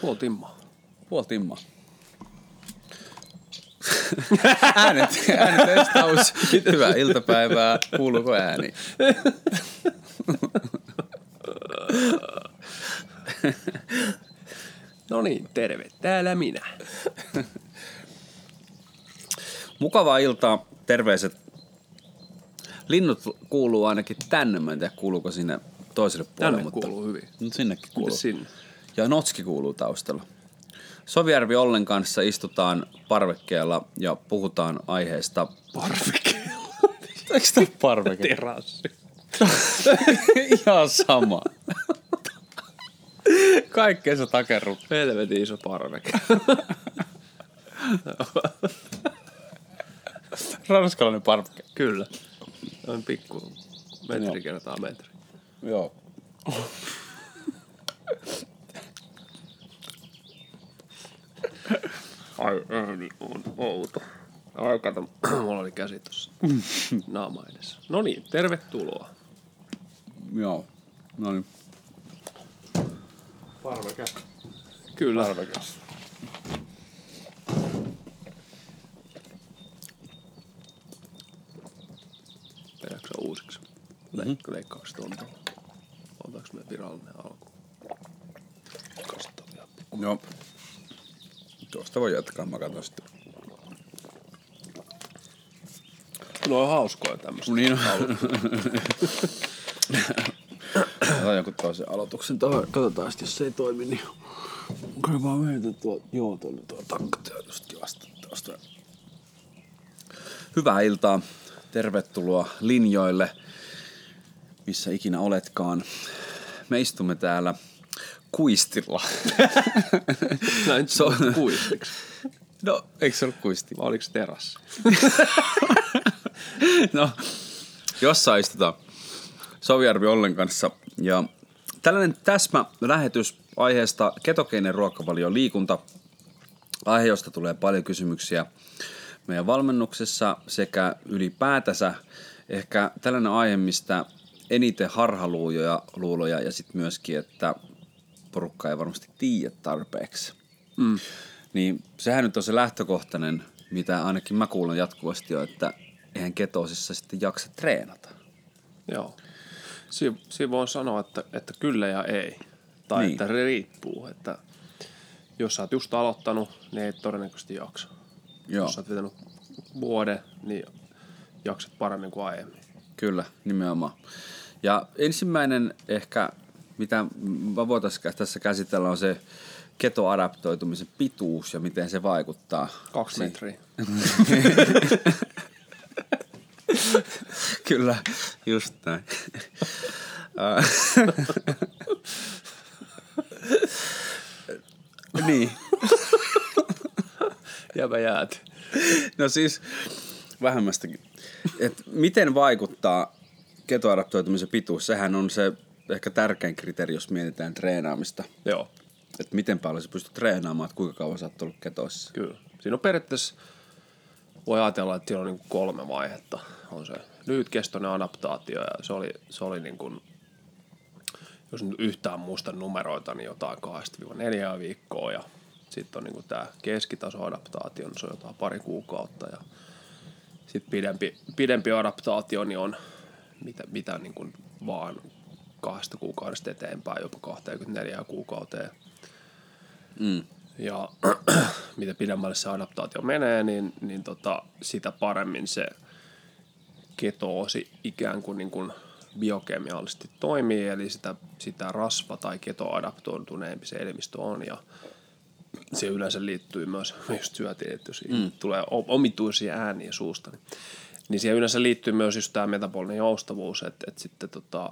Puoli timmaa. Puoli timmaa. äänet, äänitestaus. Hyvää iltapäivää. Kuuluuko ääni? No niin, terve. Täällä minä. Mukavaa iltaa. Terveiset. Linnut kuuluu ainakin tänne. Mä en tiedä, kuuluuko sinne toiselle puolelle. Tänne mutta kuuluu hyvin. No, sinnekin kuuluu. Sinne? Ja Notski kuuluu taustalla. Sovijärvi Ollen kanssa istutaan parvekkeella ja puhutaan aiheesta. Parvekkeella. Eikö tämä parveke? Terassi. Ihan sama. Kaikkeen sä takerrut. Helvetin iso parveke. Ranskalainen parveke. Kyllä. On pikku metri Joo. kertaa metri. Joo. Ai ääni on outo. Ai kato, mulla oli käsi tossa naama edessä. No niin, tervetuloa. Joo. No niin. Parveke. Kyllä. Parveke. Tehdäänkö uusiksi? Leikka, leikkaukset on tuolla. Otetaanko me virallinen alku? Kastavia. Joo. Tuosta voi jatkaa, mä katson sitten. No on hauskoja tämmöistä. Niin on. Otan joku toisen aloituksen tuohon. Katsotaan sitten, jos se ei toimi, niin kyllä mä veitän tuo, joo, tuonne tuo takkatiedosti vasta tuosta. Hyvää iltaa. Tervetuloa linjoille, missä ikinä oletkaan. Me istumme täällä kuistilla. Näin se on kuistiksi. No, eikö se ole kuisti? Vai oliko se? No, jossain istutaan Sovijärvi Ollen kanssa. Ja tällainen täsmä lähetys aiheesta ketogeeninen ruokavalio liikunta. Aihe, josta tulee paljon kysymyksiä meidän valmennuksessa sekä ylipäätänsä ehkä tällainen aihe, mistä eniten harhaluuloja luuloja ja sitten myöskin, että porukka ei varmasti tiedä tarpeeksi. Mm. Niin sehän nyt on se lähtökohtainen, mitä ainakin mä kuulen jatkuvasti jo, että eihän ketoosissa sitten jaksa treenata. Joo. Siinä, siinä voi sanoa, että, että kyllä ja ei. Tai Niin. että riippuu. Että jos sä oot just aloittanut, niin ei todennäköisesti jaksa. Joo, Jos sä oot vetänyt vuoden, niin jaksat paremmin kuin aiemmin. kyllä, nimenomaan. Ja ensimmäinen ehkä, mitä mä voitaisiin tässä käsitellä, on se ketoadaptoitumisen pituus ja miten se vaikuttaa. Kaksi Si- metriä. Kyllä, just näin. Niin. Jäbä jäät. No siis vähemmästäkin. Et miten vaikuttaa ketoadaptoitumisen pituus? Sehän on se ehkä tärkein kriteeri, jos mietitään treenaamista. Joo, Että miten paljon sä pystyt treenaamaan, että kuinka kauan sä oot ollut ketoissa. kyllä. Siinä on periaatteessa, voi ajatella, että siinä on niin kolme vaihetta. On se lyhytkestoinen adaptaatio ja se oli, se oli niin kuin, jos nyt yhtään muista numeroita, niin jotain 2-4 viikkoa ja sitten on niin tämä keskitasoadaptaatio, niin se on jotain pari kuukautta ja sitten pidempi, pidempi adaptaatio niin on mitä, mitä niin kuin vaan kahdesta kuukaudesta eteenpäin, jopa 24 kuukauteen. Mm. Ja mitä pidemmälle se adaptaatio menee, niin, niin tota, sitä paremmin se ketoosi ikään kuin, niin kuin biokemiallisesti toimii, eli sitä, sitä rasva- tai ketoadaptoituneempi se elimistö on, ja se yleensä liittyy myös, just syötiin, että jos mm. tulee omituisia ääniä suusta, niin, niin siihen yleensä liittyy myös just tämä metabolinen joustavuus, että, että sitten tota,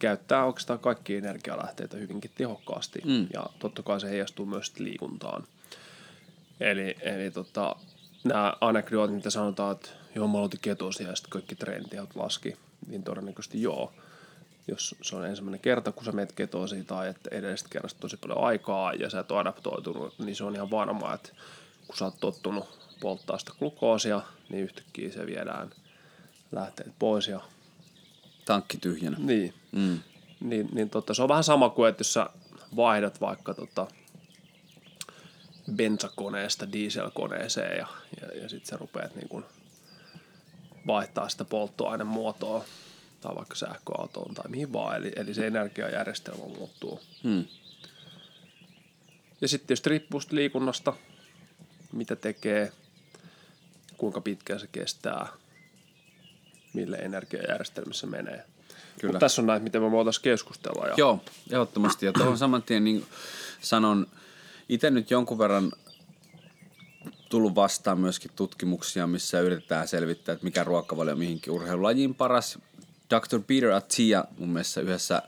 käyttää oikeastaan kaikki energialähteitä hyvinkin tehokkaasti, mm. ja totta kai se heijastuu myös liikuntaan. Eli, eli tota, nämä anekdootit, mitä sanotaan, että joo, mä aloitin ketoosia ja sitten kaikki treenitehot laski, niin todennäköisesti joo. Jos se on ensimmäinen kerta, kun sä menet ketoosiin tai että edellisestä kerrasta tosi paljon aikaa ja sä et ole adaptoitunut, niin se on ihan varma, että kun sä oot tottunut polttaa sitä glukoosia, niin yhtäkkiä se viedään lähteet pois ja Tankki tyhjänä. niin, Mm. niin, niin tota, se on vähän sama kuin, että jos sä vaihdat vaikka tota, bensakoneesta dieselkoneeseen ja, ja, ja sitten sä rupeat niin kuin vaihtaa sitä polttoainemuotoa tai vaikka sähköautoon tai mihin vaan. Eli, eli se energiajärjestelmä muuttuu. Hmm. Ja sitten tietysti riippuu liikunnasta, mitä tekee, kuinka pitkään se kestää, mille energiajärjestelmissä menee. Kyllä. Mutta tässä on näitä, miten me voitaisiin keskustella. Ja Joo, ehdottomasti. Ja tuohon saman tien niin sanon, itse nyt jonkun verran tullut vastaan myöskin tutkimuksia, missä yritetään selvittää, että mikä ruokavalio mihinkin urheilulajiin paras. Dr. Peter Attia mun mielestä yhdessä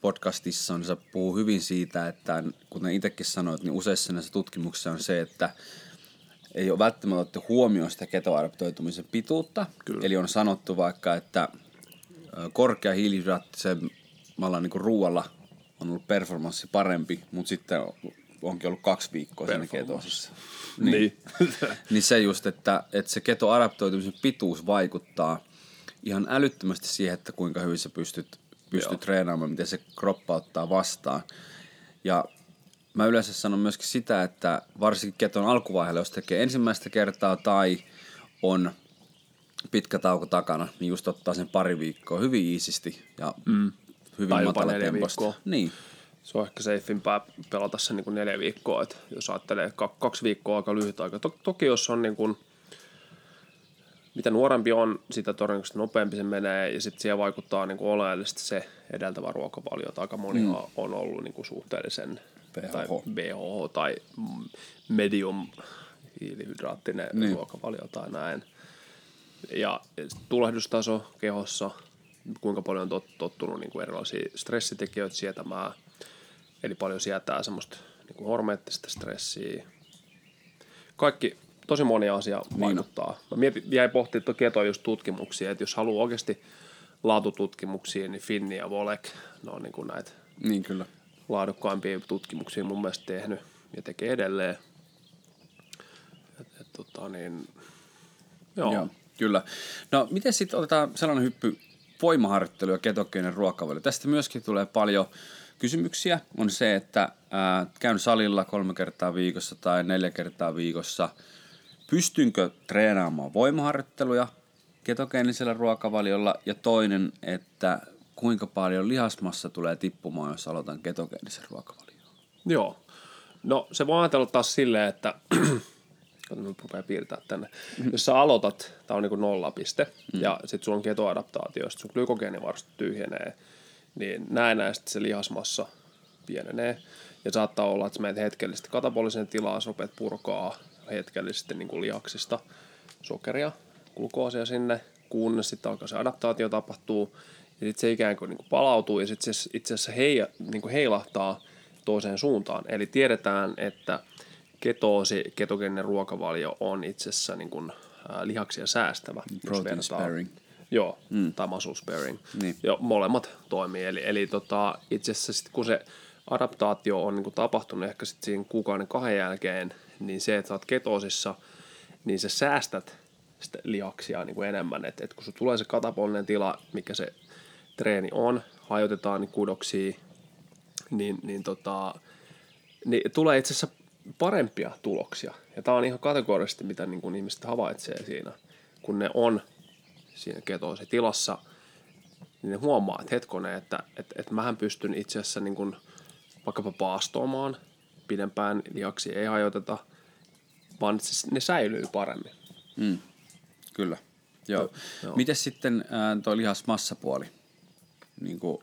podcastissa on, se puhuu hyvin siitä, että kuten itsekin sanoit, niin useissa näissä tutkimuksissa on se, että ei ole välttämättä otettu huomioon sitä ketoadaptoitumisen pituutta. Kyllä. Eli on sanottu vaikka, että korkea hiilihydraattisemmalla niin ruualla on ollut performanssi parempi, mutta sitten onkin ollut kaksi viikkoa siinä ketosissa. Niin. Niin se just, että, että se ketoadaptoitumisen pituus vaikuttaa ihan älyttömästi siihen, että kuinka hyvin sä pystyt, pystyt Joo. treenaamaan, miten se kroppa ottaa vastaan. Ja mä yleensä sanon myöskin sitä, että varsinkin keton alkuvaiheella, jos tekee ensimmäistä kertaa tai on pitkä tauko takana, niin just ottaa sen pari viikkoa hyvin iisisti ja mm. hyvin Tai matala temposta. viikkoa. Niin, se on ehkä safeimpää pelata se niin kuin neljä viikkoa. Et jos ajattelee ka- kaksi viikkoa aika lyhyt aika. To- toki jos on niin kuin, mitä nuorempi on, sitä todennäköisesti nopeampi se menee ja sitten siihen vaikuttaa niin kuin oleellisesti se edeltävä ruokavalio. että Aika moni mm. on ollut niin kuin suhteellisen BHH. tai BHH tai medium hiilihydraattinen Niin. niin. ruokavalio tai näin. Ja tulehdustaso kehossa, kuinka paljon on tot, tottunut niin kuin erilaisia stressitekijöitä sietämään, eli paljon sietää semmoista niin kuin hormeettista stressiä. Kaikki, tosi moni asia vaikuttaa. Mä mietin, jäin pohtimaan tuo keto just tutkimuksia, että jos haluaa oikeasti laatututkimuksia, niin Finni ja Volek, ne on niin kuin näitä niin kyllä. Laadukkaimpia tutkimuksia mun mielestä tehnyt ja tekee edelleen. Et, et, tota, niin, joo. Joo, kyllä. No, miten sitten otetaan sellainen hyppy voimaharjoittelu ja ketogeeninen ruokavalio? Tästä myöskin tulee paljon kysymyksiä. On se, että ää, käyn salilla kolme kertaa viikossa tai neljä kertaa viikossa. Pystynkö treenaamaan voimaharjoitteluja ketogeenisellä ruokavaliolla? Ja toinen, että kuinka paljon lihasmassa tulee tippumaan, jos aloitan ketogeenisen ruokavalion? Joo. No se voi ajatella taas silleen, että Kato, nyt rupeaa piirtää tänne. Jos sä aloitat, tää on niinku nollapiste, mm. ja sit sulla on ketoadaptaatio, sit sun glykogeenivarasto tyhjenee, niin näennäisesti se lihasmassa pienenee. Ja saattaa olla, että sä menet hetkellisesti kataboliseen tilaan, sä rupeat purkaa hetkellisesti niin kuin lihaksista sokeria, glukoosia sinne, kunnes sitten alkaa se adaptaatio tapahtuu, ja sitten se ikään kuin, niin kuin palautuu, ja sitten se itse asiassa hei, niin kuin heilahtaa toiseen suuntaan. Eli tiedetään, että ketoosi, ketogeeninen ruokavalio on itse asiassa niin kuin, ää, lihaksia säästävä. Protein sparing. Joo, mm. tai muscle sparing. Niin. Joo, molemmat toimii. Eli, eli tota, itse asiassa sit, kun se adaptaatio on niin kuin tapahtunut ehkä sit siinä kuukauden kahden jälkeen, niin se, että sä oot ketoosissa, niin sä säästät sitä lihaksia niin kuin enemmän. Et, et kun sulla tulee se katabolinen tila, mikä se treeni on, hajotetaan niin kudoksia, niin, niin, tota, niin tulee itse asiassa parempia tuloksia. Ja tämä on ihan kategorisesti, mitä niin kuin ihmiset havaitsee siinä, kun ne on siinä ketoositilassa, niin ne huomaa, että hetkonen, että, että, että mähän pystyn itse asiassa niin kuin vaikkapa paastoamaan pidempään, lihaksi ei hajoteta, vaan se, ne säilyy paremmin. Mm. Kyllä. Joo. Joo. Joo. Miten sitten äh, tuo lihasmassapuoli? Niin kuin,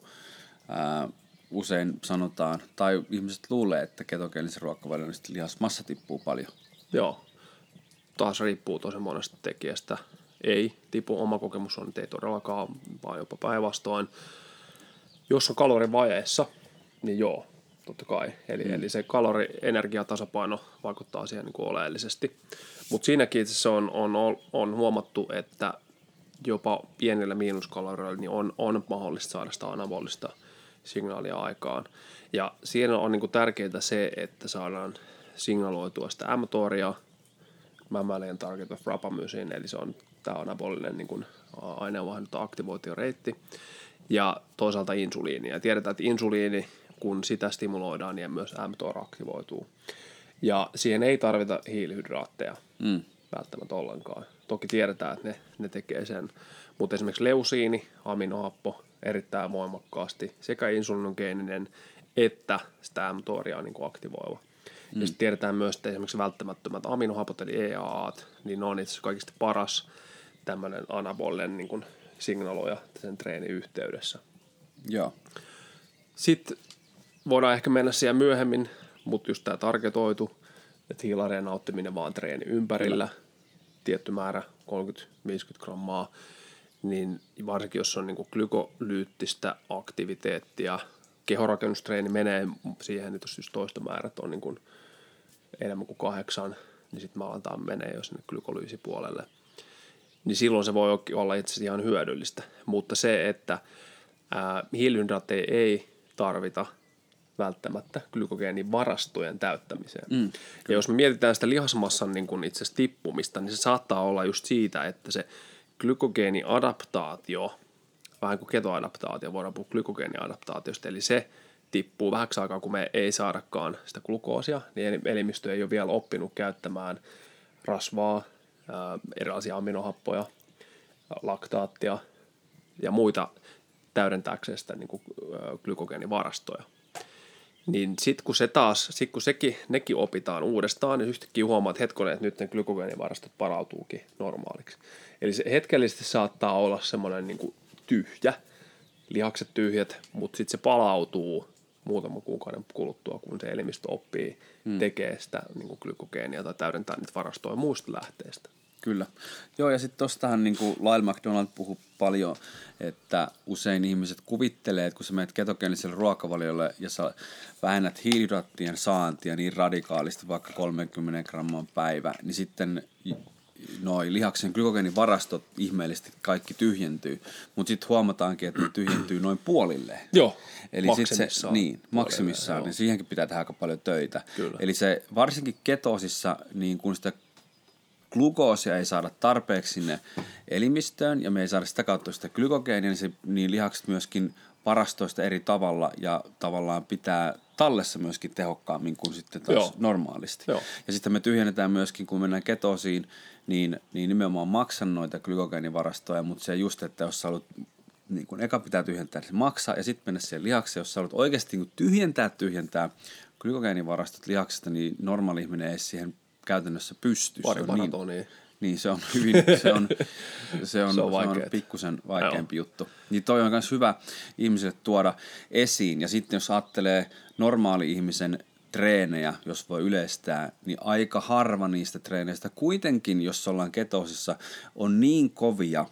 äh, usein sanotaan, tai ihmiset luulee, että ketogeenisen ruokavalion sitten lihasmassa tippuu paljon. Joo. Taas riippuu tosi monesta tekijästä. Ei tipu. Oma kokemus on, että ei todellakaan, vaan jopa päinvastoin. Jos on kalorivajeessa, niin joo, totta kai. Eli, mm. eli se kalori-energiatasapaino vaikuttaa siihen niin kuin oleellisesti. Mutta siinäkin itse asiassa on, on, on huomattu, että jopa pienillä miinuskaloreilla niin on, on mahdollista saada sitä anabolista signaalia aikaan. Ja siinä on niin tärkeää se, että saadaan signaloitua sitä mTORia, mammalian target of rapamycin, eli se on tämä anabolinen niin aineenvaihdunta aktivointioreitti, ja toisaalta insuliini. Ja tiedetään, että insuliini, kun sitä stimuloidaan, niin myös mTOR aktivoituu. Ja siihen ei tarvita hiilihydraatteja Mm. välttämättä ollenkaan. Toki tiedetään, että ne, ne tekee sen. Mutta esimerkiksi leusiini, aminohappo, erittäin voimakkaasti sekä insulinogeeninen että sitä mTORia niin aktivoiva. Mm. Ja sitten tiedetään myös, että esimerkiksi välttämättömät aminohapot eli EAAt, niin ne on itse asiassa kaikista paras tämmöinen anabolinen niin signaloja sen treenin yhteydessä. Joo. Sitten voidaan ehkä mennä siihen myöhemmin, mutta just tämä targetoitu, että hiilarien nauttiminen vaan treeni ympärillä, tietty määrä, 30-50 grammaa, niin varsinkin jos on niin kuin glykolyyttistä aktiviteettia, kehorakennustreeni menee siihen, että jos just toista määrät on niin kuin enemmän kuin kahdeksan, niin sitten mä antaa menee jo sinne glykolyysipuolelle. Niin silloin se voi olla itse asiassa ihan hyödyllistä. Mutta se, että ää, hiilihydraatteja ei tarvita välttämättä glykogeenivarastojen täyttämiseen. Mm, ja jos me mietitään sitä lihasmassan niin kuin itse tippumista, niin se saattaa olla just siitä, että se glykogeeniadaptaatio, vähän kuin ketoadaptaatio, voidaan puhua glykogeeniadaptaatiosta, eli se tippuu vähäksi aikaa, kun me ei saadakaan sitä glukoosia, niin elimistö ei ole vielä oppinut käyttämään rasvaa, ää, erilaisia aminohappoja, laktaattia ja muita täydentääkseen sitä niin kuin, glykogeenivarastoja. Niin sitten kun se taas, sit kun sekin, nekin opitaan uudestaan, niin yhtäkkiä huomaat, että hetkonen, että nyt ne glykogeenivarastot parautuukin normaaliksi. Eli se hetkellisesti saattaa olla semmoinen niin kuin tyhjä, lihakset tyhjät, mutta sitten se palautuu muutaman kuukauden kuluttua, kun se elimistö oppii hmm. tekee sitä niin kuin glykogeenia tai täydentää niitä varastoja muista lähteistä. Kyllä. Joo, ja sitten tuostahan niin kuin Lyle McDonald puhuu paljon, että usein ihmiset kuvittelee, että kun sä menet ketogeeniselle ruokavaliolle ja sä vähennät hiilihydraattien saantia niin radikaalisti, vaikka 30 gramman päivä, niin sitten noi lihaksen glykogeenivarastot ihmeellisesti kaikki tyhjentyy, mutta sitten huomataankin, että ne tyhjentyy noin puolille. Joo, Eli sit se, niin, maksimissaan, niin siihenkin pitää tehdä aika paljon töitä. Kyllä. Eli se varsinkin ketosissa, niin kun sitä glukoosia ei saada tarpeeksi sinne elimistöön ja me ei saada sitä kautta sitä glykogeenia, niin, se, niin lihakset myöskin varastoista eri tavalla ja tavallaan pitää tallessa myöskin tehokkaammin kuin sitten taas Joo. normaalisti. Joo. Ja sitten me tyhjennetään myöskin, kun mennään ketosiin, niin, niin nimenomaan maksan noita glykogeenivarastoja, mutta se just, että jos sä haluat niin kun eka pitää tyhjentää, niin se maksaa ja sitten mennä siihen lihakseen, jos sä haluat oikeasti niin tyhjentää, tyhjentää glykogeenivarastot lihaksesta, niin normaali ihminen ei siihen käytännössä pysty. Pari se on niin, maratonia. niin, se on hyvin, se on, se on, Se on se on pikkusen vaikeampi juttu. Niin toi on myös hyvä ihmisille tuoda esiin. Ja sitten jos ajattelee normaali ihmisen treenejä, jos voi yleistää, niin aika harva niistä treeneistä kuitenkin, jos ollaan ketosissa, on niin kovia,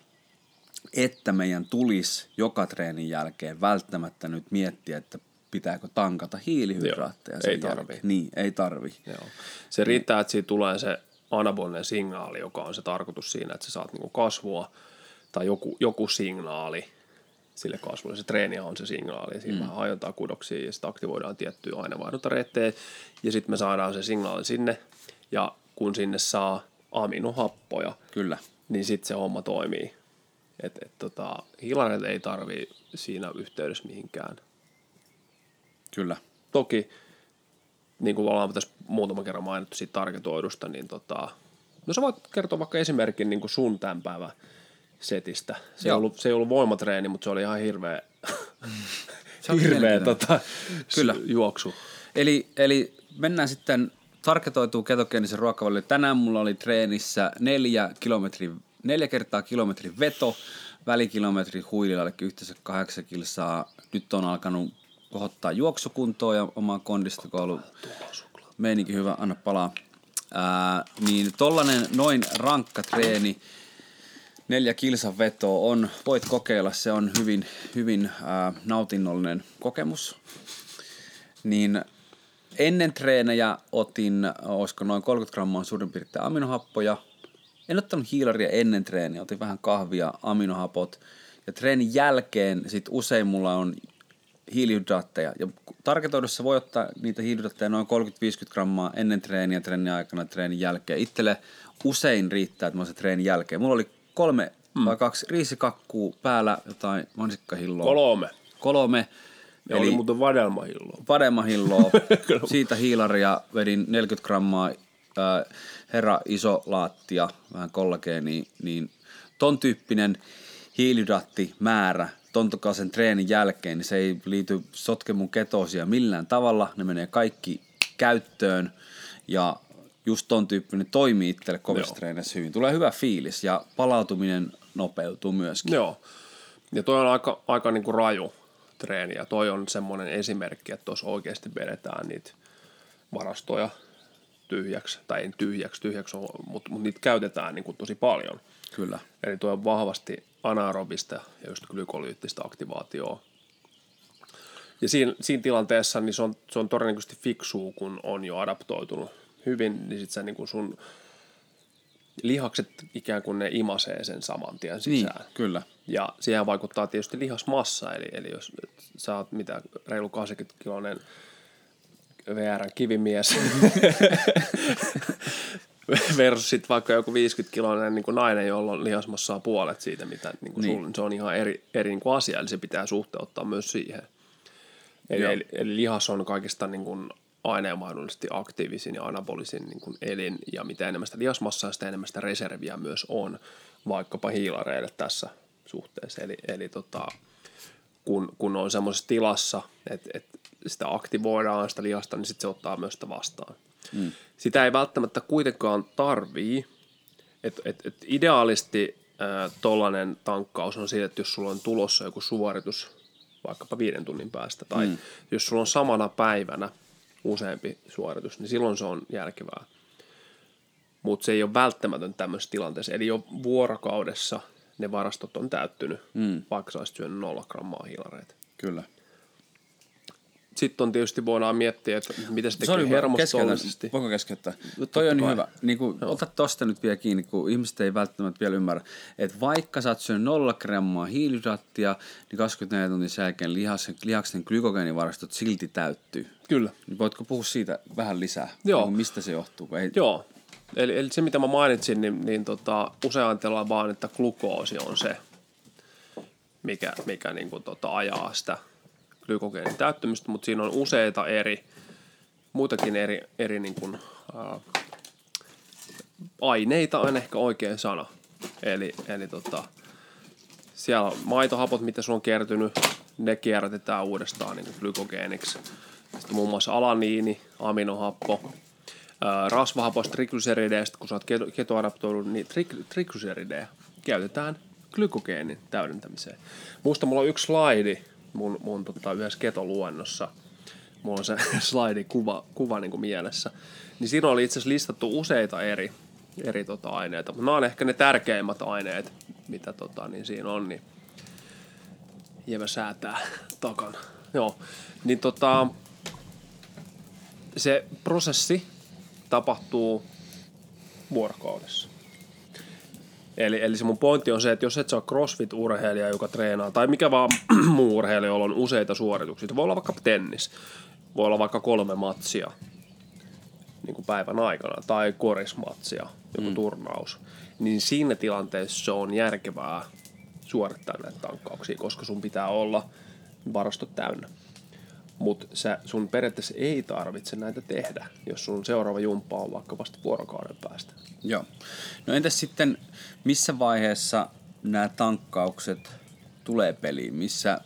että meidän tulisi joka treenin jälkeen välttämättä nyt miettiä, että pitääkö tankata hiilihydraatteja Joo, ei jälkeen. Niin, ei tarvi. Joo. Se riittää, että siitä tulee se anabolinen signaali, joka on se tarkoitus siinä, että sä saat niinku kasvua tai joku, joku signaali sille kasvulle. Se treeni on se signaali. Siinä mm. vähän hajotaan kudoksia ja sitten aktivoidaan tiettyjä aineenvaihduntareittejä ja sitten me saadaan se signaali sinne ja kun sinne saa aminohappoja, Kyllä. niin sitten se homma toimii. Et, et tota, hiilareet ei tarvii siinä yhteydessä mihinkään Kyllä. toki, niin kuin ollaan tässä muutaman kerran mainittu siitä targetoidusta, niin tota, no sä voit kertoa vaikka esimerkin niin kuin sun tämän päivän setistä. Se ei, Joo. ollut, se ei ollut voimatreeni, mutta se oli ihan hirveä, Se oli hirveä tota, Kyllä. juoksu. Eli, eli mennään sitten tarketoituu ketogeenisen ruokavalio. Tänään mulla oli treenissä neljä, kilometri, neljä kertaa kilometrin veto, välikilometri huilillallekin yhteensä kahdeksan kilsaa. Nyt on alkanut kohottaa juoksukuntoa ja omaa kondista, kun on ollut meininki hyvä, anna palaa. Ää, niin tollanen noin rankka treeni, neljä kilsan vetoa on, voit kokeilla, se on hyvin, hyvin ää, nautinnollinen kokemus. Niin ennen treenejä otin, olisiko noin 30 grammaa suurin piirtein aminohappoja. En ottanut hiilaria ennen treeniä, otin vähän kahvia, aminohapot. Ja treenin jälkeen sit usein mulla on hiilihydraatteja. Ja tarketoidussa voi ottaa niitä hiilihydraatteja noin 30-50 grammaa ennen treeniä, treenin aikana, treenin jälkeen. Itselle usein riittää, että mä oon se treenin jälkeen. Mulla oli kolme mm. vai kaksi riisikakkuu päällä, jotain mansikkahilloa Kolme. kolme Ja Eli oli muuten vadelmahilloa. Vadelmahilloa. Siitä hiilaria vedin 40 grammaa äh, herra iso laattia, vähän kollageenia, niin ton tyyppinen hiilihydraattimäärä tontokaisen treenin jälkeen, niin se ei liity sotke mun ketoosia millään tavalla. Ne menee kaikki käyttöön ja just ton tyyppinen toimii itselle kovissa treeneissä hyvin. Tulee hyvä fiilis ja palautuminen nopeutuu myöskin. Joo. Ja toi on aika, aika niinku raju treeni ja toi on semmoinen esimerkki, että tuossa oikeasti vedetään niitä varastoja tyhjäksi, tai ei tyhjäksi, tyhjäksi mutta, mutta niitä käytetään niin kuin tosi paljon. Kyllä. Eli tuo on vahvasti anaerobista ja just glykolyyttistä aktivaatioa. Ja siinä, siinä tilanteessa niin se on, se on todennäköisesti fiksuu, kun on jo adaptoitunut hyvin, niin sitten niin sun lihakset ikään kuin ne imasee sen saman tien sisään. Niin, kyllä. Ja siihen vaikuttaa tietysti lihasmassa, eli, eli jos sä oot mitä reilu 80 kiloinen VRn kivimies versus sit vaikka joku 50 kiloinen niin kuin nainen, jolla on lihasmassaa puolet siitä, mitä niin kuin niin. Sulla, niin se on ihan eri, eri niin kuin asia, eli se pitää suhteuttaa myös siihen. Eli, eli, eli lihas on kaikista niin kuin aineenmaidollisesti aktiivisin ja anabolisin niin kuin elin, ja mitä enemmän sitä lihasmassaa, sitä enemmän sitä reserviä myös on, vaikkapa hiilareille tässä suhteessa. Eli, eli tota, kun, kun on semmoisessa tilassa, että, että sitä aktivoidaan sitä lihasta, niin sitten se ottaa myös sitä vastaan. Mm. Sitä ei välttämättä kuitenkaan tarvii. Et, et, et ideaalisti äh, tollainen tankkaus on siitä, että jos sulla on tulossa joku suoritus vaikkapa viiden tunnin päästä, tai mm. jos sulla on samana päivänä useampi suoritus, niin silloin se on järkevää. Mutta se ei ole välttämätön tämmöisessä tilanteessa. Eli jo vuorokaudessa ne varastot on täyttynyt, mm. vaikka sä olisit syönyt nolla grammaa hiilareita. Kyllä sitten on tietysti voidaan miettiä, että miten se tekee hermostollisesti. Voinko keskeyttää? Totta Toi on niin hyvä. Niin kuin, ota tosta nyt vielä kiinni, kun ihmiset ei välttämättä vielä ymmärrä, että vaikka sä oot syönyt nolla grammaa hiilihydraattia, niin 24 tunnin jälkeen lihaksen, lihaksen glykogeenivarastot silti täyttyy. Kyllä. Niin voitko puhua siitä vähän lisää? Joo. Niin mistä se johtuu? Ei... Joo. Eli, eli se, mitä mä mainitsin, niin, niin tota, usein ajatellaan vaan, että glukoosi on se, mikä, mikä niin kuin, tota, ajaa sitä – glykogeenin täyttymistä, mutta siinä on useita eri, muitakin eri, eri niin kuin, ää, aineita on ehkä oikein sana. Eli, eli tota, siellä on maitohapot, mitä sulla on kertynyt, ne kierrätetään uudestaan niin glykogeeniksi. Sitten muun muassa alaniini, aminohappo, ää, rasvahapoista triglycerideistä, kun sä oot ketoadaptoidut, niin trik, triglycerideja käytetään glykogeenin täydentämiseen. Muista mulla on yksi slaidi, mun, mun tota, yhdessä ketoluennossa. Mulla on se slaidi kuva, kuva niin kuin mielessä. Niin siinä oli itse asiassa listattu useita eri, eri tota, aineita, mutta nämä on ehkä ne tärkeimmät aineet, mitä tota, niin siinä on, niin Jevä säätää takana. Joo, niin tota, se prosessi tapahtuu vuorokaudessa. Eli, eli se mun pointti on se, että jos et ole crossfit-urheilija, joka treenaa, tai mikä vaan muu urheilija, jolla on useita suorituksia, voi olla vaikka tennis, voi olla vaikka kolme matsia niin kuin päivän aikana, tai korismatsia, joku mm. turnaus, niin siinä tilanteessa se on järkevää suorittaa näitä tankkauksia, koska sun pitää olla varastot täynnä. Mutta sun periaatteessa ei tarvitse näitä tehdä, jos sun seuraava jumppa on vaikka vasta vuorokauden päästä. Joo. No entäs sitten, missä vaiheessa nämä tankkaukset tulee peliin? Missä,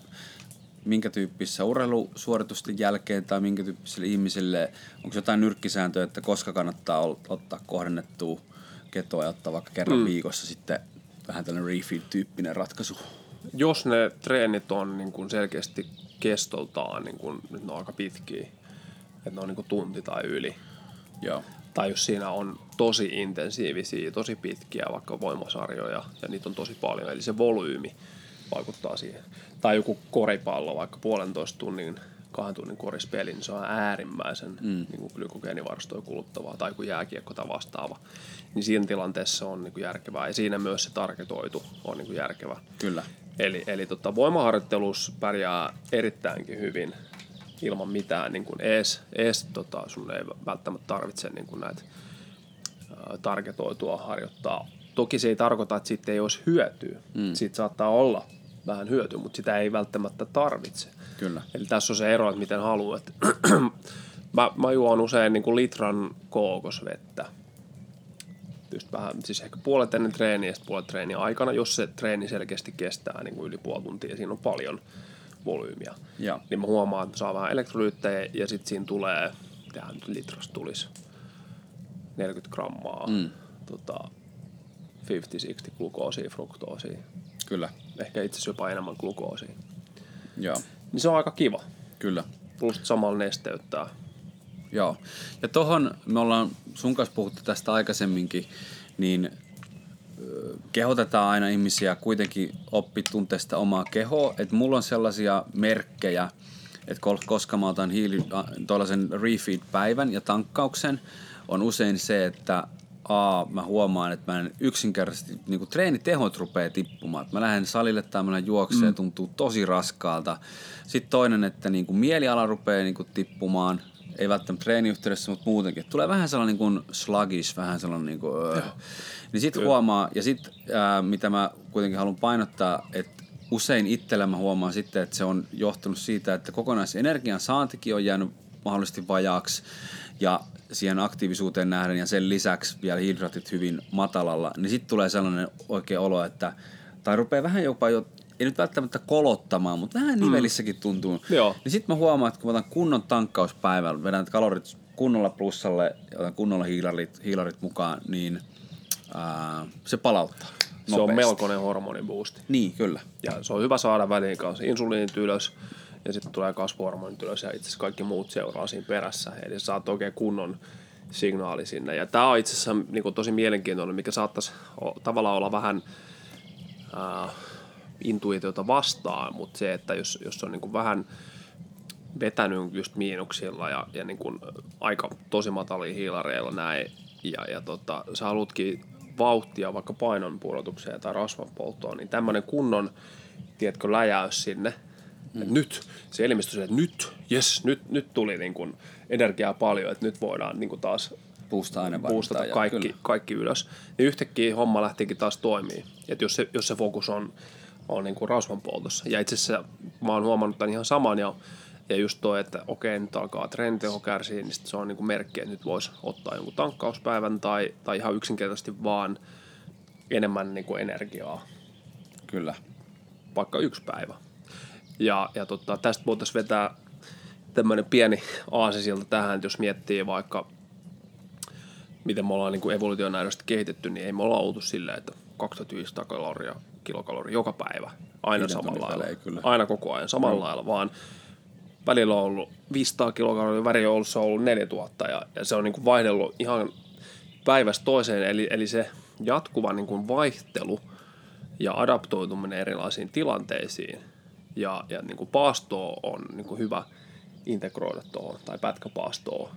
minkä tyyppisessä urheilusuoritusten jälkeen tai minkä tyyppiselle ihmiselle, onko jotain nyrkkisääntöä, että koska kannattaa ottaa kohdennettua ketoa ja ottaa vaikka kerran mm. viikossa sitten vähän tällainen refeed-tyyppinen ratkaisu? Jos ne treenit on niin kuin selkeästi kestoltaan, niin kuin, nyt ne on aika pitkiä, että ne on niin kuin tunti tai yli. Joo tai jos siinä on tosi intensiivisiä, tosi pitkiä vaikka voimasarjoja ja niitä on tosi paljon, eli se volyymi vaikuttaa siihen. Tai joku koripallo, vaikka puolentoista tunnin, kahden tunnin korispeli, niin se on äärimmäisen mm. niin kuin glykogeenivarastoja kuluttavaa, tai kuin jääkiekko tai vastaava. Niin siinä tilanteessa se on niin kuin järkevää, ja siinä myös se tarketoitu on niin kuin järkevä. Kyllä. Eli, eli tota, voimaharjoittelussa pärjää erittäinkin hyvin ilman mitään niin kuin ees, ees tota, sun ei välttämättä tarvitse niin kuin näitä targetoitua harjoittaa. Toki se ei tarkoita, että siitä ei olisi hyötyä. Mm. Siitä saattaa olla vähän hyötyä, mutta sitä ei välttämättä tarvitse. Kyllä. Eli tässä on se ero, että miten haluat. mä, mä juon usein niin kuin litran kookosvettä. Just vähän, siis ehkä puolet ennen treeniä ja puolet treeniä aikana, jos se treeni selkeästi kestää niin kuin yli puoli tuntia ja siinä on paljon volyymiä. Joo. Niin mä huomaan, että saa vähän elektrolyyttejä ja sitten siinä tulee, mitähän nyt litrasta tulisi, 40 grammaa mm. tota, 50-60 glukoosia, fruktoosia. Kyllä. Ehkä itse asiassa jopa enemmän glukoosia. Joo. Niin se on aika kiva. Kyllä. Plus samalla nesteyttää. Joo. Ja tohon me ollaan sun kanssa puhuttu tästä aikaisemminkin, niin kehotetaan aina ihmisiä kuitenkin oppi tuntea sitä omaa kehoa. Että mulla on sellaisia merkkejä, että koska mä otan hiili, tuollaisen refeed-päivän ja tankkauksen, on usein se, että A, mä huomaan, että mä en yksinkertaisesti, niin kuin treenitehot rupeaa tippumaan. Mä lähden salille tai mä lähden juokseen, mm. tuntuu tosi raskaalta. Sitten toinen, että niin kuin mieliala rupeaa niin kuin tippumaan, ei välttämättä treeniyhteydessä, mutta muutenkin. Tulee vähän sellainen niin kuin sluggish, vähän sellainen niin kuin, öö. Niin sitten huomaa, ja sitten mitä mä kuitenkin haluan painottaa, että usein itsellä mä huomaan sitten, että se on johtunut siitä, että kokonaisenergian saantikin on jäänyt mahdollisesti vajaaksi ja siihen aktiivisuuteen nähden ja sen lisäksi vielä hidraatit hyvin matalalla, niin sitten tulee sellainen oikea olo, että tai rupeaa vähän jopa jo, ei nyt välttämättä kolottamaan, mutta vähän nivelissäkin tuntuu. Joo. Niin sitten mä huomaan, että kun mä otan kunnon tankkauspäivällä, vedän kalorit kunnolla plussalle ja otan kunnolla hiilarit, hiilarit mukaan, niin ää, se palauttaa. Se on nopeasti. melkoinen hormoniboosti. Niin, kyllä. Ja se on hyvä saada väliin kanssa insuliinit ylös ja sitten tulee kasvuhormonit ylös ja itse asiassa kaikki muut seuraa siinä perässä. Eli sä saat oikein kunnon signaali sinne. Ja tämä on itse asiassa niin tosi mielenkiintoinen, mikä saattaisi o- tavallaan olla vähän äh, intuitiota vastaan, mutta se, että jos, jos on niin kuin vähän vetänyt just miinuksilla ja, ja niin kuin aika tosi matalia hiilareilla näin, ja, ja tota, sä halutkin vauhtia vaikka painon pudotukseen tai rasvan polttoon, niin tämmöinen kunnon, tiedätkö, läjäys sinne, mm. että nyt, se elimistö että nyt, jes, nyt, nyt tuli niin kuin energiaa paljon, että nyt voidaan niin kuin taas Puusta aina boostata kaikki, kaikki ylös. Niin yhtäkkiä homma lähtikin taas toimii. Että jos se, jos se fokus on, on niin kuin rasvan poltossa. Ja itse asiassa mä oon huomannut tämän ihan saman ja, ja just toi, että okei, nyt alkaa treeniteho kärsiä, niin se on niin kuin merkki, että nyt voisi ottaa jonkun tankkauspäivän tai, tai ihan yksinkertaisesti vaan enemmän niin kuin energiaa, Kyllä. vaikka yksi päivä. Ja, ja tota, tästä voitaisiin vetää tämmöinen pieni aasisilta tähän, että jos miettii vaikka miten me ollaan niin kuin evolutionäärisesti kehitetty, niin ei me olla oltu silleen, että 2500 kaloria, kilokaloria joka päivä. Aina Viiden samalla lailla. välein, kyllä. Aina koko ajan samalla lailla, vaan välillä on ollut 500 kilokaloria, väri on ollut, se on ollut 4000 ja, ja se on niin kuin vaihdellut ihan päivästä toiseen. Eli, eli se jatkuva niin kuin vaihtelu ja adaptoituminen erilaisiin tilanteisiin ja, ja niin kuin paastoa on niin kuin hyvä integroida tuohon, tai pätkäpaastoa.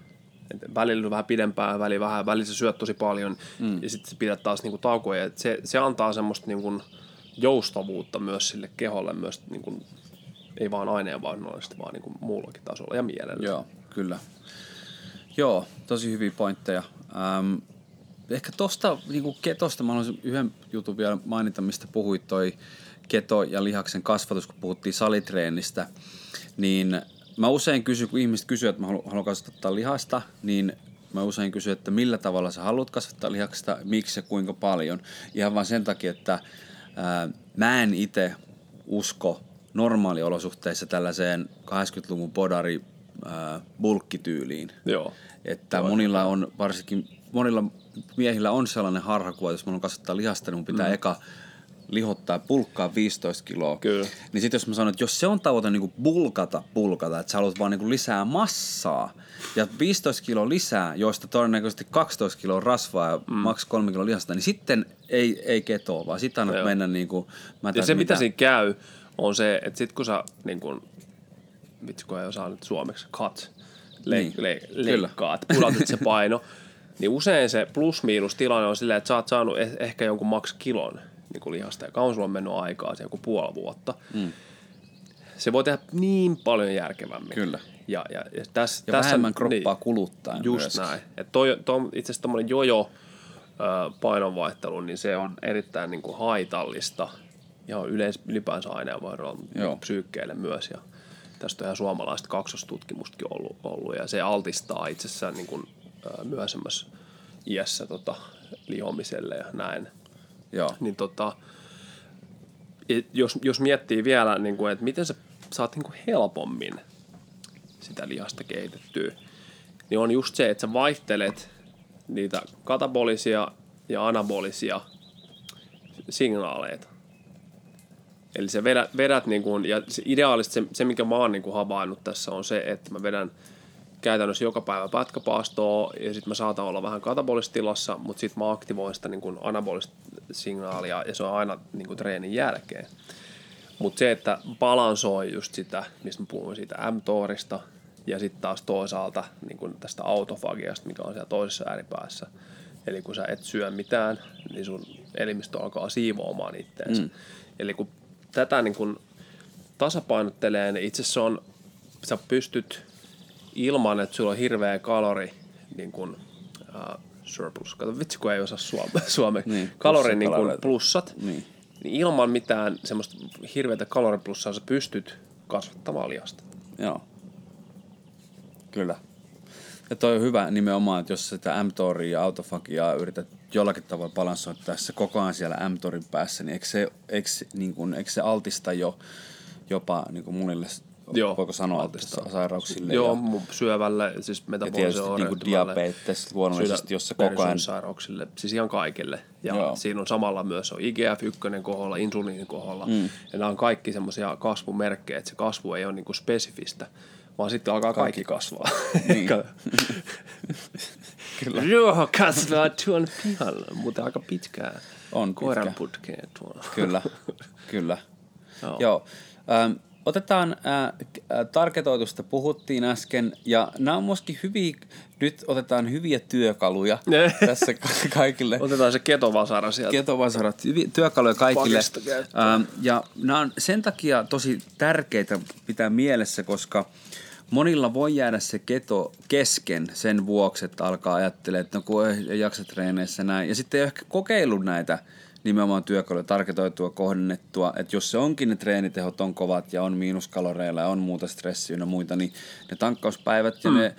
Et välillä vähän pidempään, välillä vähän, välillä se syöt tosi paljon, mm. ja sitten pidät taas niinku taukoja. Et se, se antaa semmoista niinku joustavuutta myös sille keholle, myös niinku, ei vaan aineenvaihdollisesti, vaan niinku muullakin tasolla ja mielellä. Joo, kyllä. Joo, tosi hyviä pointteja. Ähm, ehkä tosta, niinku ketosta mä haluaisin yhden jutun vielä mainita, mistä puhuit toi keto ja lihaksen kasvatus, kun puhuttiin salitreenistä, niin mä usein kysyn, kun ihmiset kysyy, että mä haluan, haluan kasvattaa lihasta, niin mä usein kysyn, että millä tavalla sä haluat kasvattaa lihaksta, miksi ja kuinka paljon. Ihan vaan sen takia, että mä en itse usko normaaliolosuhteissa tällaiseen 80-luvun bodari ää, bulkkityyliin. Joo. Että Joo, monilla on, varsinkin monilla miehillä on sellainen harhakuva, jos mä haluan kasvattaa lihasta, niin mun pitää mm. eka lihottaa pulkkaa 15 kiloa. Kyllä. Niin sitten jos mä sanon, että jos se on tavoite niin kuin bulkata, bulkata, että sä haluat vaan niin kuin lisää massaa ja 15 kiloa lisää, joista todennäköisesti 12 kiloa rasvaa ja mm. maks 3 kiloa lihasta, niin sitten ei, ei ketoa, vaan sitten annat Joo. mennä niin kuin, mä Ja se, mitä siinä käy, on se, että sit kun sä niin kun, vitsi kun ei osaa nyt suomeksi, cut, le, Niin, le, leikkaat, pudotit se paino, niin usein se plus-miinus tilanne on silleen, että sä oot saanut eh- ehkä jonkun maks kilon niin kuin lihasta, ja kauan sulla on mennyt aikaa, se joku puoli vuotta. Mm. Se voi tehdä niin paljon järkevämmin. Kyllä. Ja, ja, ja, tässä, ja tässä, vähemmän kroppaa kuluttaa Just myöskin. näin. Et toi, toi, on itse asiassa jojo ö, painonvaihtelu, niin se on erittäin niin kuin haitallista ja yleis, ylipäänsä aineenvaihdolla Joo. psyykkeelle myös. Ja Tästä on ihan suomalaista kaksostutkimustakin ollut, ollut ja se altistaa itsessään niin kuin, myöhemmässä iässä tota, lihomiselle ja näin. Joo. Niin tota, et jos, jos miettii vielä, niin kuin, että miten sä saat niin kuin helpommin sitä lihasta kehitettyä, niin on just se, että sä vaihtelet niitä katabolisia ja anabolisia signaaleita. Eli sä vedät, vedät niin kuin, ja se ideaalisesti se, se, mikä mä oon niin kuin havainnut tässä on se, että mä vedän käytännössä joka päivä pätkäpaastoa ja sitten mä saatan olla vähän katabolista tilassa, mutta sitten mä aktivoin sitä niin kuin anabolista signaalia ja se on aina niin kuin treenin jälkeen. Mutta se, että balansoi just sitä, mistä mä puhuin siitä mTORista ja sitten taas toisaalta niin kuin tästä autofagiasta, mikä on siellä toisessa ääripäässä. Eli kun sä et syö mitään, niin sun elimistö alkaa siivoamaan itteensä. Mm. Eli kun tätä niin kun tasapainottelee, niin itse asiassa on, sä pystyt ilman, että sulla on hirveä kalori niin kun, uh, surplus. Kato, vitsi kun ei osaa suome, suomeksi. Niin, kalori niin plussakaloreita. plussat. Niin. Niin ilman mitään semmoista hirveätä kaloriplussaa sä pystyt kasvattamaan lihasta. Joo. Kyllä. Ja toi on hyvä nimenomaan, että jos sitä mTORia ja autofagiaa yrität jollakin tavalla balanssoittaa se koko ajan siellä mTORin päässä, niin eikö se, eikö, niin kuin, eikö se altista jo jopa niin kuin monille, Joo, voiko sanoa, altistaa. altistaa. sairauksille Joo, ja, syövälle, siis ja metaboliselle tietysti niin kuin oireyhtymälle, diabetes luonnollisesti, sydän- jos se koko ajan... sairauksille, siis ihan kaikille. Ja Joo. Siinä on samalla myös on IGF-1 koholla, insuliinin koholla. Mm. Ja nämä on kaikki semmoisia kasvumerkkejä, että se kasvu ei ole niinku spesifistä, vaan sitten alkaa kaikki, kaikki kasvaa. Niin. Kyllä. Joo, kasvaa tuon pihalla, mutta aika pitkään. On Koiran pitkä. putkeen tuolla. Kyllä, kyllä. Joo. Joo. Ähm, otetaan äh, äh, tarketoitusta, puhuttiin äsken, ja nämä on myöskin hyviä, nyt otetaan hyviä työkaluja Ne. tässä ka- kaikille. Otetaan se ketovasara sieltä. Ketovasarat, hyviä työkaluja kaikille. Ähm, ja nämä on sen takia tosi tärkeitä pitää mielessä, koska monilla voi jäädä se keto kesken sen vuoksi, että alkaa ajattelemaan, että no kun ei jaksa treeneissä näin. Ja sitten ei ole ehkä kokeillut näitä nimenomaan työkaluja, tarketoitua, kohdennettua, että jos se onkin ne treenitehot on kovat ja on miinuskaloreilla ja on muuta stressiä ja muita, niin ne tankkauspäivät ja ne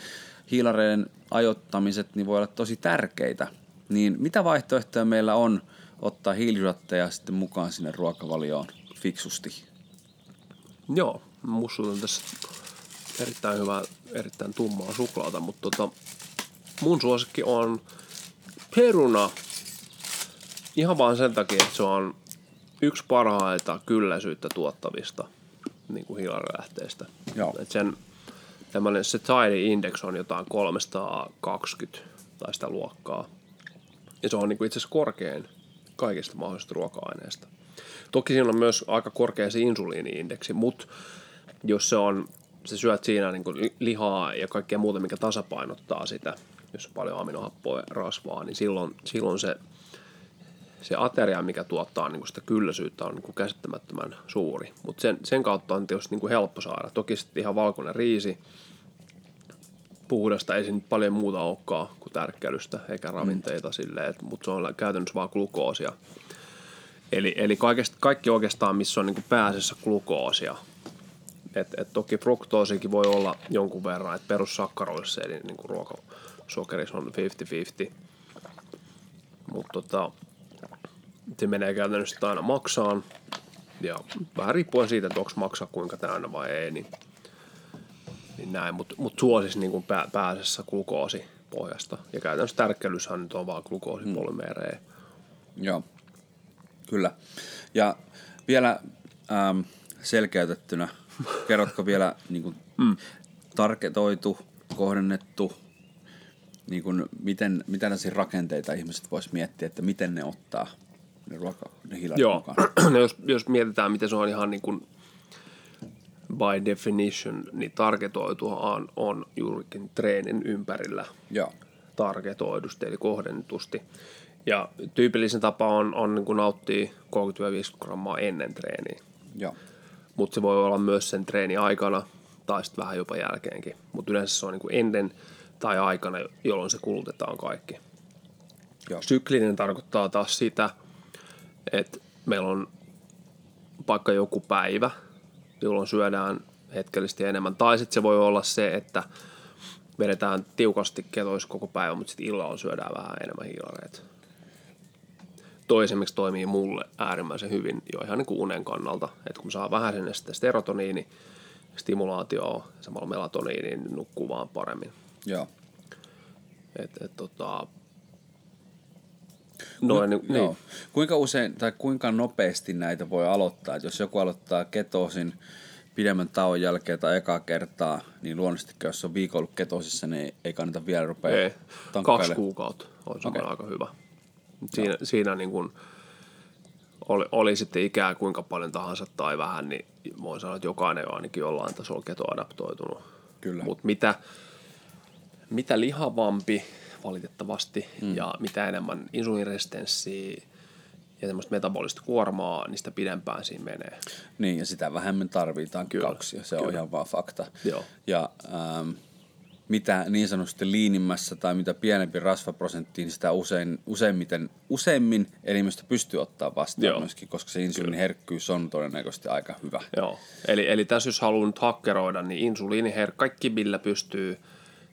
hiilareiden ajoittamiset niin voi olla tosi tärkeitä. Niin mitä vaihtoehtoja meillä on ottaa hiilihydraatteja sitten mukaan sinne ruokavalioon fiksusti? Joo, musta on tässä erittäin hyvää, erittäin tummaa suklaata, mutta tota, mun suosikki on peruna. Ihan vaan sen takia, että se on yksi parhaita kylläisyyttä tuottavista niin kuin hiilarilähteistä. Joo. Et sen tämmöinen satiety index on jotain 320 tai sitä luokkaa. Ja se on niin kuin itse asiassa korkein kaikista mahdollisista ruoka-aineista. Toki siinä on myös aika korkea se insuliini-indeksi, mutta jos se on, sä syöt siinä niin kuin lihaa ja kaikkea muuta, mikä tasapainottaa sitä, jos on paljon aminohappoa ja rasvaa, niin silloin, silloin se, se ateria, mikä tuottaa niin kuin sitä kylläisyyttä, on niin kuin käsittämättömän suuri. Mutta sen, sen kautta on tietysti niin kuin helppo saada. Toki sitten ihan valkoinen riisi, puhdasta ei siinä paljon muuta olekaan kuin tärkkelystä eikä ravinteita mm. silleen, mutta se on käytännössä vaan glukoosia. Eli, eli kaikesta, kaikki oikeastaan, missä on niin pääasiassa glukoosia. Et, et toki fruktoosikin voi olla jonkun verran, että perussakkaroissa eli niin kuin ruokasokerissa on 50-50. Mutta tota, se menee käytännössä aina maksaan. Ja vähän riippuen siitä, että onko maksaa kuinka täynnä vai ei, niin, niin näin. Mutta mut suosis niin kuin pää, pääasiassa glukoosi pohjasta. Ja käytännössä tärkkelyshän nyt on vaan glukoosipolymeerejä. Joo, kyllä. Ja vielä ähm, selkeytettynä, kerrotko vielä niin kuin, mm. tarketoitu, kohdennettu, niin kuin, miten, mitä rakenteita ihmiset vois miettiä, että miten ne ottaa ne ruoka, ne Joo, mukaan? no jos, jos mietitään, miten se on ihan niin kuin by definition, niin targetoituhan on juurikin treenin ympärillä Joo, targetoidusti, eli kohdennetusti. Ja tyypillisen tapa on, on niin kuin nauttia 30-50 grammaa ennen treeniä. joo, Mutta se voi olla myös sen treeni aikana tai sitten vähän jopa jälkeenkin. Mutta yleensä se on niin kuin ennen tai aikana, jolloin se kulutetaan kaikki. joo, Syklinen tarkoittaa taas sitä, että meillä on vaikka joku päivä, jolloin syödään hetkellisesti enemmän. Tai sitten se voi olla se, että vedetään tiukasti ketois koko päivä, mutta sitten illalla syödään vähän enemmän hiilareita. Toi esimerkiksi toimii mulle äärimmäisen hyvin jo ihan niin kuin unen kannalta, että kun saa vähän sen sitä serotoniini, stimulaatio samalla melatoniini, niin nukkuu vaan paremmin. Joo. Et, et, tota, noin, no, niin, joo. niin. Kuinka usein tai kuinka nopeasti näitä voi aloittaa? Et jos joku aloittaa ketosin pidemmän tauon jälkeen tai ekaa kertaa, niin luonnollisesti jos on viikon ollut ketosissa, niin ei kannata vielä rupea Ei, kaksi kuukautta on okay. aika hyvä. Siinä, siinä niin kuin oli, oli sitten ikää kuinka paljon tahansa tai vähän, niin voin sanoa, että jokainen on ainakin jollain tasolla ketoadaptoitunut. Kyllä. Mutta mitä, mitä lihavampi valitettavasti mm. ja mitä enemmän insuliiniresistenssiä ja semmoista metabolista kuormaa, niin sitä pidempään siinä menee. Niin, ja sitä vähemmän tarvitaan Kyllä, kauksia. Se on kyllä. ihan vaan fakta. Joo. Ja ähm, mitä niin sanotusti liinimmässä tai mitä pienempi rasvaprosentti, niin sitä usein, useimmiten, useimmin elimistö pystyy ottaa vastaan Joo. myöskin, koska se insuliiniherkkyys on todennäköisesti aika hyvä. Joo, eli, eli tässä jos haluaa nyt hakkeroida, niin insuliiniher, kaikki millä pystyy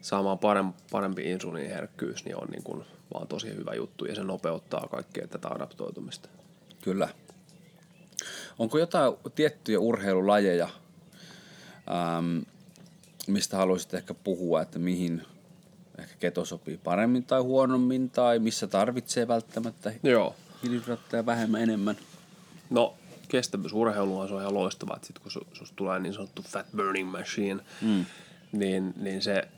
saamaan parempi, parempi insuliiniherkkyys, niin on niin kuin vaan tosi hyvä juttu ja se nopeuttaa kaikkea tätä adaptoitumista. Kyllä. Onko jotain tiettyjä urheilulajeja, ähm, mistä haluaisit ehkä puhua, että mihin ehkä keto sopii paremmin tai huonommin, tai missä tarvitsee välttämättä Joo. hiilihydraatteja vähemmän enemmän? No kestävyysurheiluhan se on ihan loistavaa, että sit kun su- susta tulee niin sanottu fat burning machine, mm. niin, niin se,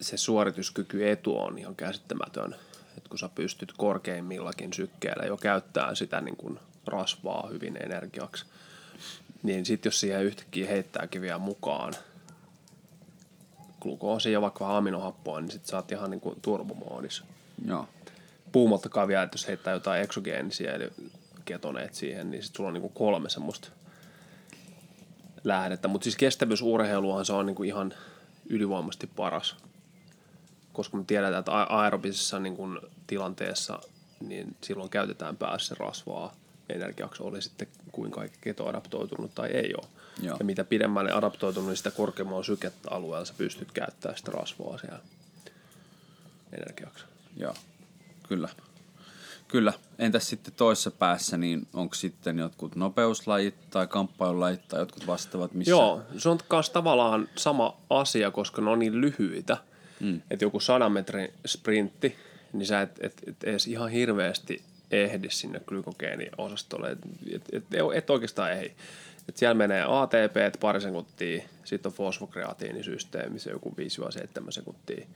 se suorituskyky etu on ihan käsittämätön. Et kun sä pystyt korkeimmillakin sykkeellä jo käyttämään sitä niin kuin rasvaa hyvin energiaksi, niin sitten jos siihen yhtäkkiä heittääkin vielä mukaan glukoosia ja vaikka vähän aminohappoa, niin sitten sä oot ihan niin kuin turbomoodissa Joo. puhumattakaan vielä, että jos heittää jotain eksogeenisiä eli ketoneet siihen, niin sitten sulla on niinku kolme semmoista lähdettä. Mutta siis kestävyysurheiluhan se on niinku ihan ylivoimaisesti paras. Koska me tiedetään, että aerobisessa niinku tilanteessa niin silloin käytetään päässä rasvaa energiaksi, oli sitten kuinka ketoadaptoitunut tai ei ole. Joo. Ja mitä pidemmälle adaptoitunut, niin sitä korkeammalla sykettä alueella sä pystyt käyttämään sitä rasvaa siellä energiaksi. Joo, kyllä. Kyllä. Entäs sitten toisessa päässä, niin onko sitten jotkut nopeuslajit tai kamppailulajit tai jotkut vastaavat, missä... Joo, se on myös tavallaan sama asia, koska ne on niin lyhyitä. Mm. Että joku 100 metrin sprintti, niin sä et, et, et edes ihan hirveästi ehdi sinne glykogeeniosastolle. Et, et, et, et oikeastaan ei. Et siellä menee ATP pari sekuntia, sitten on fosfokreatiinisysteemi, se joku 5-7 sekuntia.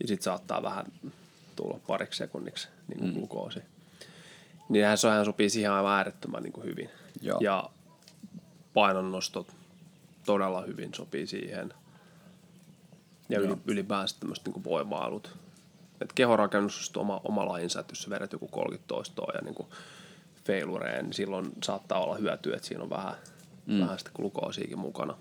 Ja sitten saattaa vähän tulla pariksi sekunniksi niin kuin mm. glukoosi. Niinhän se hän sopii siihen aivan äärettömän niin kuin hyvin. Joo. Ja painonnostot todella hyvin sopii siihen. Ja yli, ylipäänsä tämmöiset niin voimailut. Et kehorakennus on oma, oma lajinsa, että jos sä vedät joku 30 toistoa ja niin feilureen, niin silloin saattaa olla hyötyä, että siinä on vähän, mm. vähän sitä glukoosiakin mukana.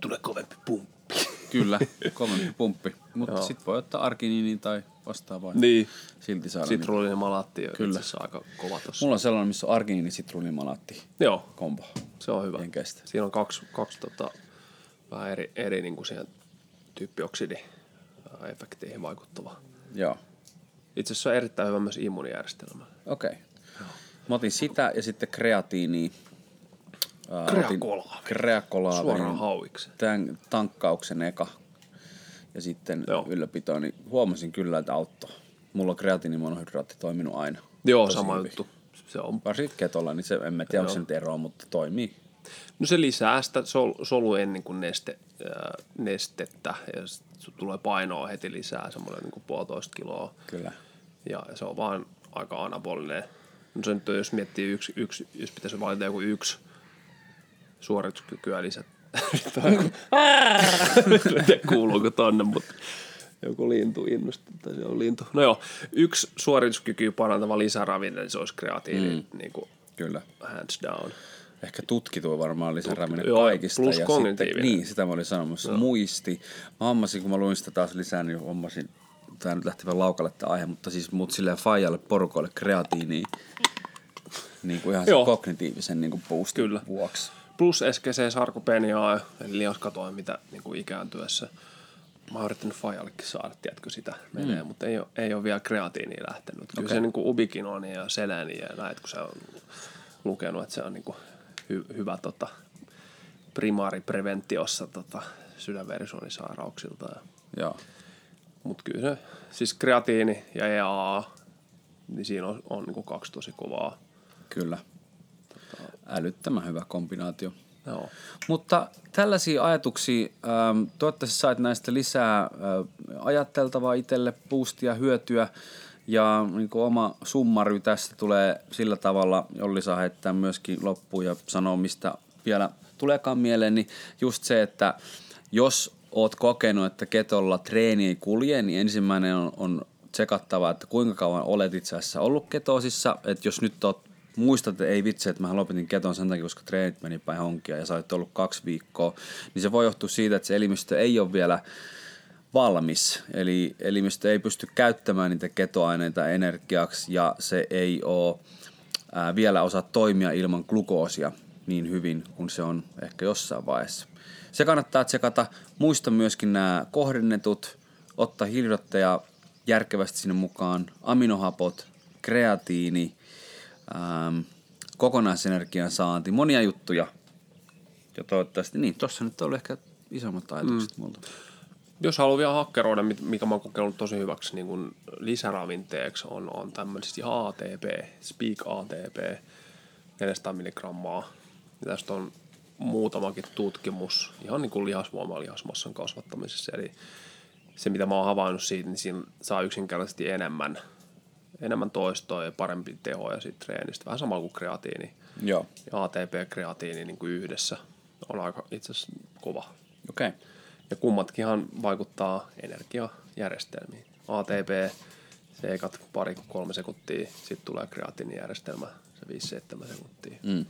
Tulee kovempi pumppi. Kyllä, kovempi pumppi. Mutta Joo. sitten voi ottaa arkiniinin tai vastaavaa. Niin. Silti saada. Niin. Sitruulinimalaatti on Kyllä. itse aika kova tossa. Mulla on sellainen, missä on arkiniini sitruunimalaatti Joo, kombo. se on hyvä. En kestä. Siinä on kaksi, kaksi tota, vähän eri, eri niin kuin siihen tyyppioksidi-efektiin vaikuttava. Joo, Itse asiassa on erittäin hyvä myös immuunijärjestelmälle. okei. Okay. Mä otin sitä ja sitten kreatiiniä. Otin Kreakolaaveni. Kreakolaaveni. Suoraan hauiksi. Tämän tankkauksen eka. Ja sitten Joo. ylläpito, niin huomasin kyllä, että auttoi. Mulla on kreatiinimonohydraatti toiminut aina. Joo, Tosi sama hyvin. juttu. Se on. Varsinkin ketolla, niin se, en mä tiedä, onko se nyt eroa, mutta toimii. No se lisää sitä sol, solujen niin kuin neste, ää, nestettä ja tulee painoa heti lisää, semmoinen niin kuin puolitoista kiloa. Kyllä. Ja se on vaan aika anabolinen. No se nyt on, jos miettii yksi, yksi jos pitäisi valita joku yksi suorituskykyä lisät. kuuluuko tonne, mutta joku lintu innosti, tai se on lintu. No joo, yksi suorituskykyä parantava lisäravinne, niin se olisi kreatiini mm. niin kuin Kyllä. hands down. Ehkä tutkituin varmaan lisäräminen joo, kaikista. plus ja sitten, kognitiivinen. niin, sitä mä olin sanomassa. No. Muisti. Mä hommasin, kun mä luin sitä taas lisää, niin hommasin, tää nyt lähti vähän laukalle tämä aihe, mutta siis mut silleen faijalle porukoille kreatiiniin. Niin kuin ihan sen kognitiivisen niin kuin boostin Kyllä. vuoksi. plus SGC sarkopeniaa, eli lihaskatoa, mitä niin kuin ikääntyessä. Mä oon yrittänyt Fajallekin saada, tiedätkö sitä menee, mm. mutta ei ole, ei ole vielä kreatiiniin lähtenyt. Kyllä Okei. se niin kuin ubikinonia ja seleni ja näet, kun se on lukenut, että se on niin kuin hy, hyvä tota, primaaripreventiossa tota, sydänverisuonisairauksilta. Ja, Joo. mutta kyllä se, siis kreatiini ja EAA, niin siinä on, on niin kaksi tosi kovaa. Kyllä. Älyttömän hyvä kombinaatio. Joo. Mutta tällaisia ajatuksia, ähm, toivottavasti sait näistä lisää äh, ajatteltavaa itselle, boostia, hyötyä. Ja niin kuin oma summary tästä tulee sillä tavalla, Olli saa heittää myöskin loppuun ja sanoa, mistä vielä tuleekaan mieleen, niin just se, että jos oot kokenut, että ketolla treeni ei kulje, niin ensimmäinen on, on tsekattava, että kuinka kauan olet itse asiassa ollut ketosissa. Että jos nyt oot, muistat, että ei vitsi, että mä lopetin keton sen takia, koska treenit meni päin honkia ja sä olet ollut kaksi viikkoa, niin se voi johtua siitä, että se elimistö ei ole vielä valmis. Eli elimistö ei pysty käyttämään niitä ketoaineita energiaksi ja se ei ole ää, vielä osaa toimia ilman glukoosia niin hyvin kuin se on ehkä jossain vaiheessa. Se kannattaa tsekata. Muista myöskin nämä kohdennetut, ottaa hiilidotteja järkevästi sinne mukaan, aminohapot, kreatiini, ähm, kokonaisenergian saanti, monia juttuja. Ja toivottavasti, niin, tossa nyt oli ehkä isommat ajatukset mm. multa. Jos haluaa vielä hakkeroida, mikä mä oon kokenut tosi hyväksi niin kun lisäravinteeksi, on, on tämmöisesti ATP, Speak ATP, 400 milligrammaa. Ja tästä on muutamakin tutkimus ihan niin kuin lihasvoima lihasmassan kasvattamisessa. Eli se, mitä mä oon havainnut siitä, niin siinä saa yksinkertaisesti enemmän, enemmän toistoa ja parempi teho ja siitä treenistä. Vähän sama kuin kreatiini Joo. ja ATP-kreatiini niin kuin yhdessä on aika itse asiassa kova. Okei. Okay. Ja kummatkinhan vaikuttaa energiajärjestelmiin. ATP, se ekat pari kolme sekuntia, sitten tulee kreatiinijärjestelmä, se 5-7 sekuntia. Mm.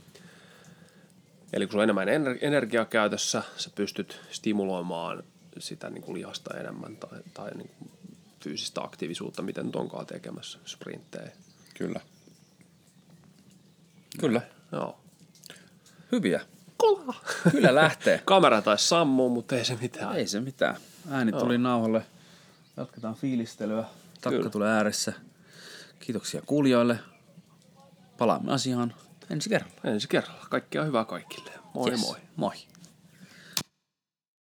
Eli kun sulla on enemmän ener- energiaa käytössä, sä pystyt stimuloimaan sitä niin kuin lihasta enemmän tai, tai niin kuin fyysistä aktiivisuutta, miten nyt onkaan tekemässä sprinttejä. Kyllä. Kyllä. Joo. Hyviä. Kola! Kyllä lähtee. Kamera taisi sammua, mutta ei se mitään. Ei se mitään. Ääni tuli nauhalle. Jatketaan fiilistelyä. Takka Kyllä. tulee ääressä. Kiitoksia kuulijoille. Palaamme asiaan ensi kerralla. Ensi kerralla. Kaikkea hyvää kaikille. Moi Yes. moi. Moi.